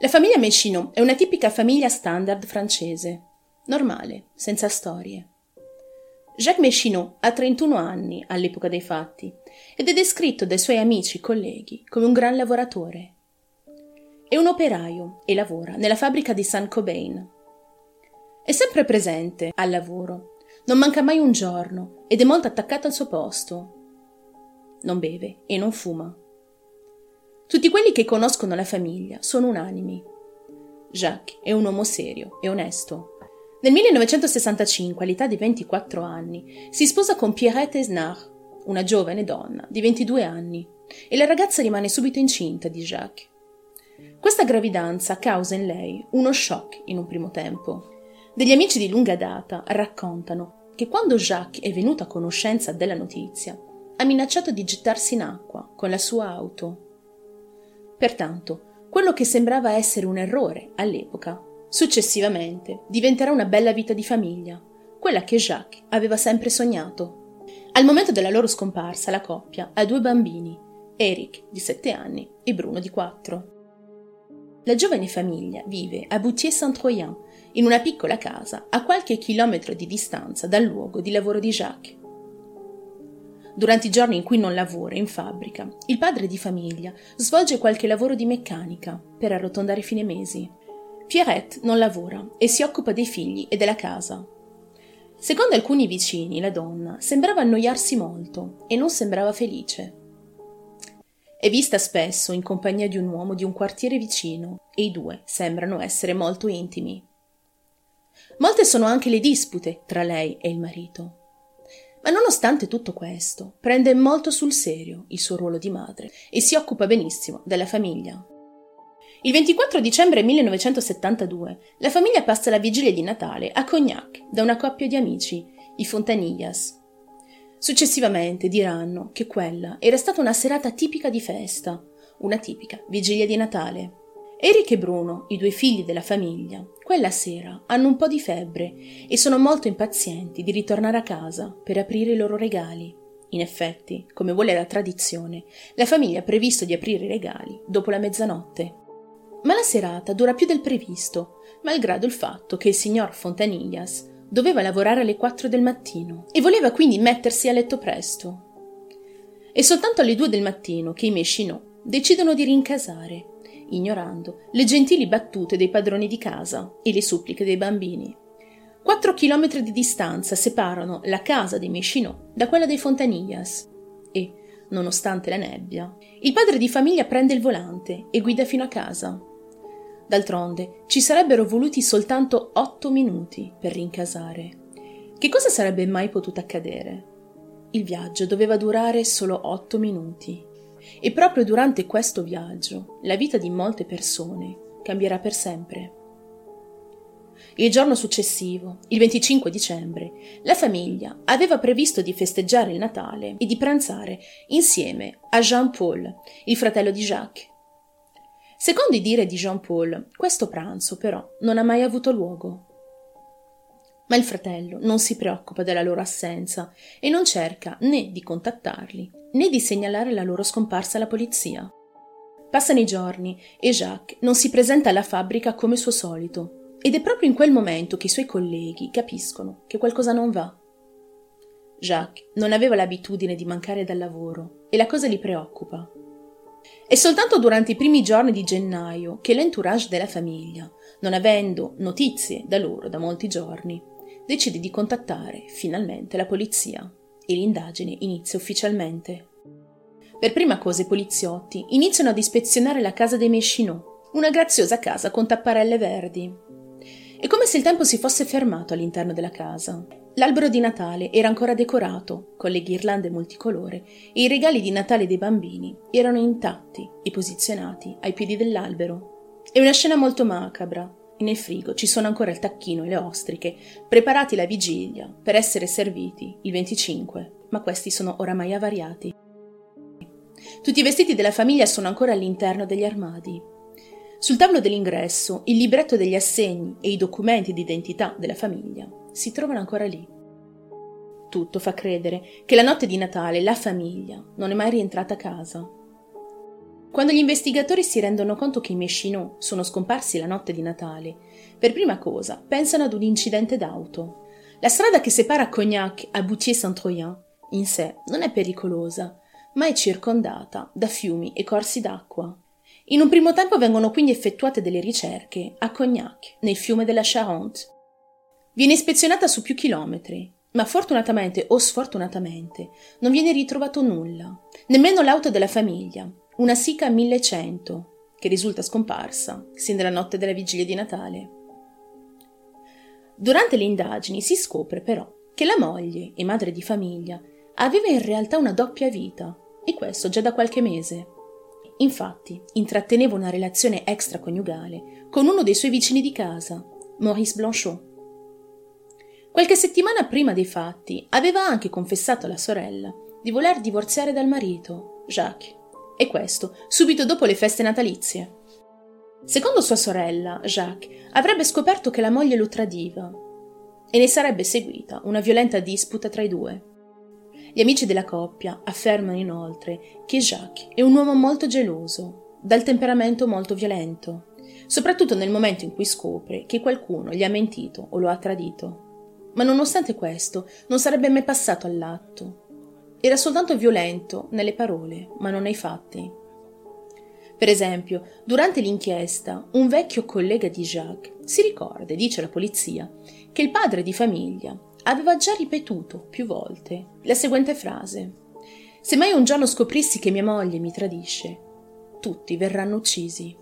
La famiglia Mescinot è una tipica famiglia standard francese, normale, senza storie. Jacques Mescinot ha 31 anni all'epoca dei fatti ed è descritto dai suoi amici e colleghi come un gran lavoratore. È un operaio e lavora nella fabbrica di Saint-Cobain. È sempre presente al lavoro, non manca mai un giorno ed è molto attaccato al suo posto. Non beve e non fuma. Tutti quelli che conoscono la famiglia sono unanimi. Jacques è un uomo serio e onesto. Nel 1965, all'età di 24 anni, si sposa con Pierrette Esnard, una giovane donna di 22 anni, e la ragazza rimane subito incinta di Jacques. Questa gravidanza causa in lei uno shock in un primo tempo. Degli amici di lunga data raccontano che quando Jacques è venuto a conoscenza della notizia, ha minacciato di gettarsi in acqua con la sua auto. Pertanto, quello che sembrava essere un errore all'epoca Successivamente diventerà una bella vita di famiglia, quella che Jacques aveva sempre sognato. Al momento della loro scomparsa la coppia ha due bambini, Eric di 7 anni e Bruno di 4. La giovane famiglia vive a Boutier-Saint-Troyen, in una piccola casa a qualche chilometro di distanza dal luogo di lavoro di Jacques. Durante i giorni in cui non lavora in fabbrica, il padre di famiglia svolge qualche lavoro di meccanica per arrotondare fine mesi. Pierrette non lavora e si occupa dei figli e della casa. Secondo alcuni vicini, la donna sembrava annoiarsi molto e non sembrava felice. È vista spesso in compagnia di un uomo di un quartiere vicino e i due sembrano essere molto intimi. Molte sono anche le dispute tra lei e il marito. Ma nonostante tutto questo, prende molto sul serio il suo ruolo di madre e si occupa benissimo della famiglia. Il 24 dicembre 1972 la famiglia passa la vigilia di Natale a Cognac da una coppia di amici, i Fontanillas. Successivamente diranno che quella era stata una serata tipica di festa, una tipica vigilia di Natale. Eric e Bruno, i due figli della famiglia, quella sera hanno un po' di febbre e sono molto impazienti di ritornare a casa per aprire i loro regali. In effetti, come vuole la tradizione, la famiglia ha previsto di aprire i regali dopo la mezzanotte. Ma la serata dura più del previsto, malgrado il fatto che il signor Fontanillas doveva lavorare alle 4 del mattino e voleva quindi mettersi a letto presto. È soltanto alle 2 del mattino che i Mescinot decidono di rincasare, ignorando le gentili battute dei padroni di casa e le suppliche dei bambini. Quattro chilometri di distanza separano la casa dei Mescinot da quella dei Fontanillas e, nonostante la nebbia, il padre di famiglia prende il volante e guida fino a casa. D'altronde ci sarebbero voluti soltanto otto minuti per rincasare. Che cosa sarebbe mai potuto accadere? Il viaggio doveva durare solo otto minuti. E proprio durante questo viaggio la vita di molte persone cambierà per sempre. Il giorno successivo, il 25 dicembre, la famiglia aveva previsto di festeggiare il Natale e di pranzare insieme a Jean-Paul, il fratello di Jacques, Secondo i dire di Jean-Paul, questo pranzo però non ha mai avuto luogo. Ma il fratello non si preoccupa della loro assenza e non cerca né di contattarli né di segnalare la loro scomparsa alla polizia. Passano i giorni e Jacques non si presenta alla fabbrica come suo solito ed è proprio in quel momento che i suoi colleghi capiscono che qualcosa non va. Jacques non aveva l'abitudine di mancare dal lavoro e la cosa li preoccupa. È soltanto durante i primi giorni di gennaio che l'entourage della famiglia, non avendo notizie da loro da molti giorni, decide di contattare finalmente la polizia e l'indagine inizia ufficialmente. Per prima cosa i poliziotti iniziano ad ispezionare la casa dei Mescinot, una graziosa casa con tapparelle verdi. È come se il tempo si fosse fermato all'interno della casa. L'albero di Natale era ancora decorato con le ghirlande multicolore e i regali di Natale dei bambini erano intatti e posizionati ai piedi dell'albero. È una scena molto macabra e nel frigo ci sono ancora il tacchino e le ostriche, preparati la vigilia per essere serviti il 25, ma questi sono oramai avariati. Tutti i vestiti della famiglia sono ancora all'interno degli armadi. Sul tavolo dell'ingresso il libretto degli assegni e i documenti di identità della famiglia si trovano ancora lì. Tutto fa credere che la notte di Natale la famiglia non è mai rientrata a casa. Quando gli investigatori si rendono conto che i Méchinot sono scomparsi la notte di Natale, per prima cosa pensano ad un incidente d'auto. La strada che separa Cognac a Boutier-Saint-Troyen in sé non è pericolosa, ma è circondata da fiumi e corsi d'acqua. In un primo tempo vengono quindi effettuate delle ricerche a Cognac, nel fiume della Charente. Viene ispezionata su più chilometri, ma fortunatamente o sfortunatamente non viene ritrovato nulla, nemmeno l'auto della famiglia, una Sica 1100, che risulta scomparsa sin dalla notte della vigilia di Natale. Durante le indagini si scopre però che la moglie e madre di famiglia aveva in realtà una doppia vita, e questo già da qualche mese. Infatti, intratteneva una relazione extraconiugale con uno dei suoi vicini di casa, Maurice Blanchot. Qualche settimana prima dei fatti aveva anche confessato alla sorella di voler divorziare dal marito, Jacques, e questo subito dopo le feste natalizie. Secondo sua sorella, Jacques avrebbe scoperto che la moglie lo tradiva e ne sarebbe seguita una violenta disputa tra i due. Gli amici della coppia affermano inoltre che Jacques è un uomo molto geloso, dal temperamento molto violento, soprattutto nel momento in cui scopre che qualcuno gli ha mentito o lo ha tradito. Ma nonostante questo, non sarebbe mai passato all'atto. Era soltanto violento nelle parole, ma non nei fatti. Per esempio, durante l'inchiesta, un vecchio collega di Jacques si ricorda, dice la polizia, che il padre di famiglia aveva già ripetuto più volte la seguente frase. Se mai un giorno scoprissi che mia moglie mi tradisce, tutti verranno uccisi.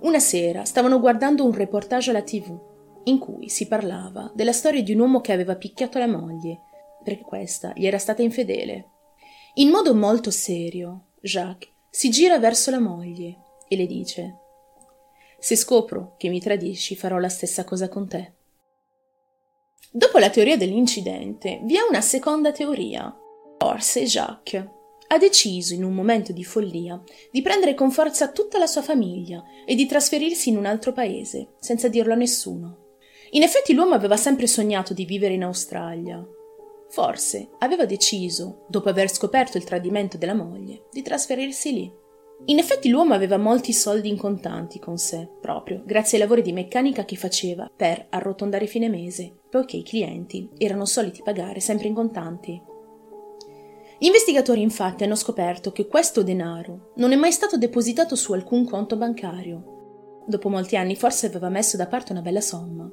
Una sera stavano guardando un reportage alla tv in cui si parlava della storia di un uomo che aveva picchiato la moglie perché questa gli era stata infedele. In modo molto serio, Jacques si gira verso la moglie e le dice Se scopro che mi tradisci farò la stessa cosa con te. Dopo la teoria dell'incidente, vi è una seconda teoria. Forse Jacques ha deciso in un momento di follia di prendere con forza tutta la sua famiglia e di trasferirsi in un altro paese, senza dirlo a nessuno. In effetti l'uomo aveva sempre sognato di vivere in Australia. Forse aveva deciso, dopo aver scoperto il tradimento della moglie, di trasferirsi lì. In effetti l'uomo aveva molti soldi in contanti con sé, proprio grazie ai lavori di meccanica che faceva per arrotondare fine mese, poiché i clienti erano soliti pagare sempre in contanti. Gli investigatori infatti hanno scoperto che questo denaro non è mai stato depositato su alcun conto bancario. Dopo molti anni forse aveva messo da parte una bella somma,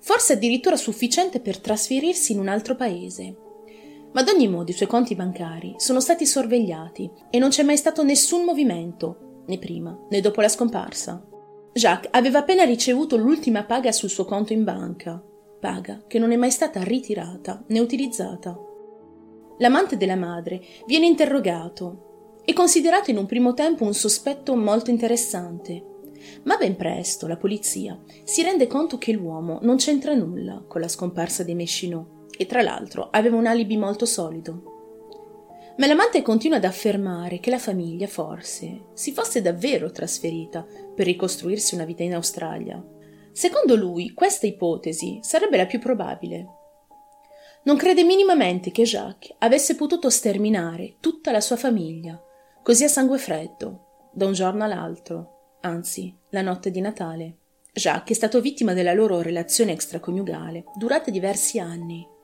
forse addirittura sufficiente per trasferirsi in un altro paese, ma ad ogni modo i suoi conti bancari sono stati sorvegliati e non c'è mai stato nessun movimento, né prima né dopo la scomparsa. Jacques aveva appena ricevuto l'ultima paga sul suo conto in banca, paga che non è mai stata ritirata né utilizzata. L'amante della madre viene interrogato e considerato in un primo tempo un sospetto molto interessante. Ma ben presto la polizia si rende conto che l'uomo non c'entra nulla con la scomparsa dei Méchinot e tra l'altro aveva un alibi molto solido. Ma l'amante continua ad affermare che la famiglia forse si fosse davvero trasferita per ricostruirsi una vita in Australia. Secondo lui questa ipotesi sarebbe la più probabile. Non crede minimamente che Jacques avesse potuto sterminare tutta la sua famiglia, così a sangue freddo, da un giorno all'altro, anzi, la notte di Natale. Jacques è stato vittima della loro relazione extraconiugale durata diversi anni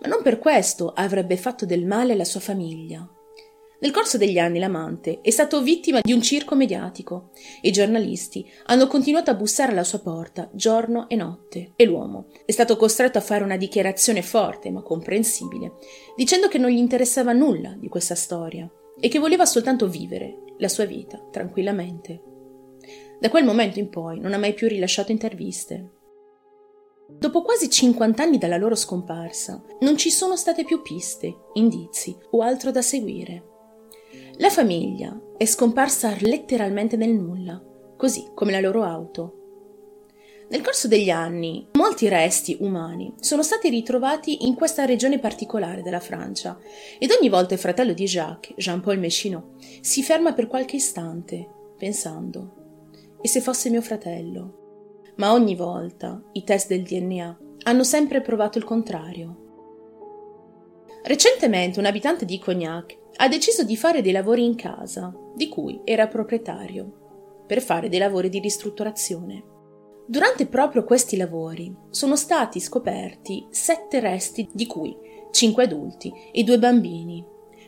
ma non per questo avrebbe fatto del male alla sua famiglia. Nel corso degli anni l'amante è stato vittima di un circo mediatico i giornalisti hanno continuato a bussare alla sua porta giorno e notte e l'uomo è stato costretto a fare una dichiarazione forte ma comprensibile, dicendo che non gli interessava nulla di questa storia e che voleva soltanto vivere la sua vita tranquillamente. Da quel momento in poi non ha mai più rilasciato interviste. Dopo quasi 50 anni dalla loro scomparsa, non ci sono state più piste, indizi o altro da seguire. La famiglia è scomparsa letteralmente nel nulla, così come la loro auto. Nel corso degli anni, molti resti umani sono stati ritrovati in questa regione particolare della Francia ed ogni volta il fratello di Jacques, Jean-Paul Méchinot, si ferma per qualche istante, pensando: e se fosse mio fratello? ma ogni volta i test del DNA hanno sempre provato il contrario. Recentemente un abitante di Cognac ha deciso di fare dei lavori in casa, di cui era proprietario, per fare dei lavori di ristrutturazione. Durante proprio questi lavori sono stati scoperti sette resti, di cui cinque adulti e due bambini.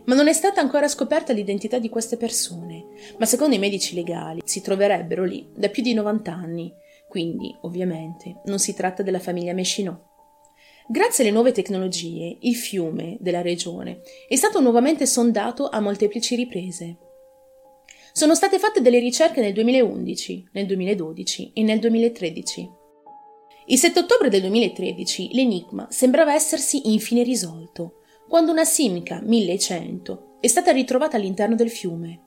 Ma non è stata ancora scoperta l'identità di queste persone, ma secondo i medici legali si troverebbero lì da più di 90 anni, quindi ovviamente non si tratta della famiglia Mescinot. Grazie alle nuove tecnologie, il fiume della regione è stato nuovamente sondato a molteplici riprese. Sono state fatte delle ricerche nel 2011, nel 2012 e nel 2013. Il 7 ottobre del 2013 l'enigma sembrava essersi infine risolto, quando una Simca 1100 è stata ritrovata all'interno del fiume.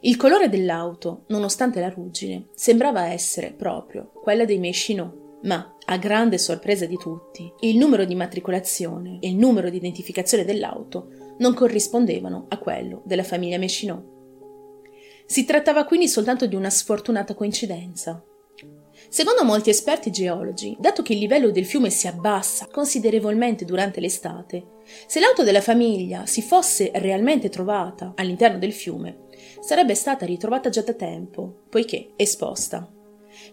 Il colore dell'auto, nonostante la ruggine, sembrava essere proprio quella dei Mescinot, ma, a grande sorpresa di tutti, il numero di matricolazione e il numero di identificazione dell'auto non corrispondevano a quello della famiglia Mescinot. Si trattava quindi soltanto di una sfortunata coincidenza. Secondo molti esperti geologi, dato che il livello del fiume si abbassa considerevolmente durante l'estate, se l'auto della famiglia si fosse realmente trovata all'interno del fiume, sarebbe stata ritrovata già da tempo, poiché esposta.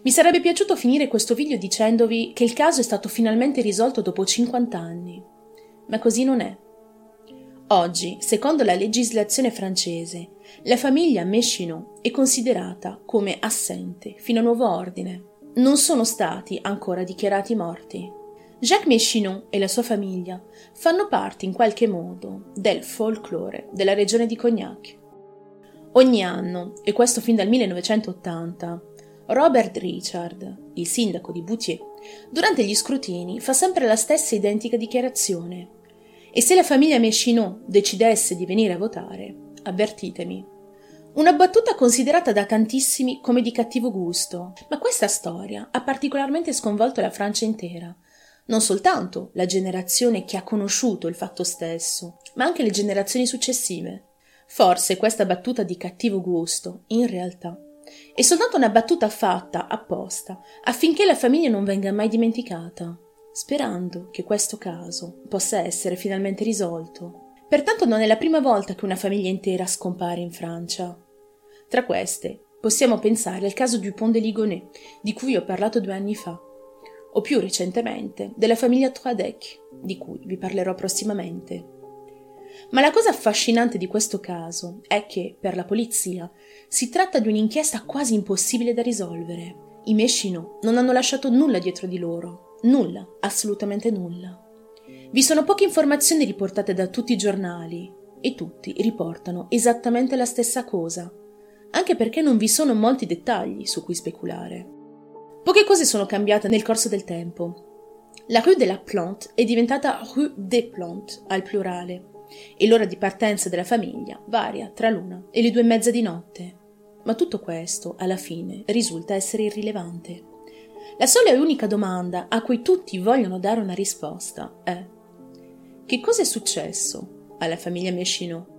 Mi sarebbe piaciuto finire questo video dicendovi che il caso è stato finalmente risolto dopo 50 anni, ma così non è. Oggi, secondo la legislazione francese, la famiglia Mescinot è considerata come assente fino a nuovo ordine. Non sono stati ancora dichiarati morti. Jacques Mescinot e la sua famiglia fanno parte in qualche modo del folklore della regione di Cognac. Ogni anno, e questo fin dal 1980, Robert Richard, il sindaco di Boutier, durante gli scrutini fa sempre la stessa identica dichiarazione e se la famiglia Mescinot decidesse di venire a votare, avvertitemi. Una battuta considerata da tantissimi come di cattivo gusto, ma questa storia ha particolarmente sconvolto la Francia intera. Non soltanto la generazione che ha conosciuto il fatto stesso, ma anche le generazioni successive. Forse questa battuta di cattivo gusto, in realtà, è soltanto una battuta fatta apposta affinché la famiglia non venga mai dimenticata sperando che questo caso possa essere finalmente risolto. Pertanto non è la prima volta che una famiglia intera scompare in Francia. Tra queste possiamo pensare al caso Dupont de Ligonnès, di cui ho parlato due anni fa, o più recentemente della famiglia Troadec, di cui vi parlerò prossimamente. Ma la cosa affascinante di questo caso è che, per la polizia, si tratta di un'inchiesta quasi impossibile da risolvere. I Mescino non hanno lasciato nulla dietro di loro, Nulla, assolutamente nulla. Vi sono poche informazioni riportate da tutti i giornali e tutti riportano esattamente la stessa cosa, anche perché non vi sono molti dettagli su cui speculare. Poche cose sono cambiate nel corso del tempo. La rue de la Plante è diventata rue des Plantes al plurale e l'ora di partenza della famiglia varia tra l'una e le due e mezza di notte. Ma tutto questo, alla fine, risulta essere irrilevante. La sola e unica domanda a cui tutti vogliono dare una risposta è che cosa è successo alla famiglia Mescinot?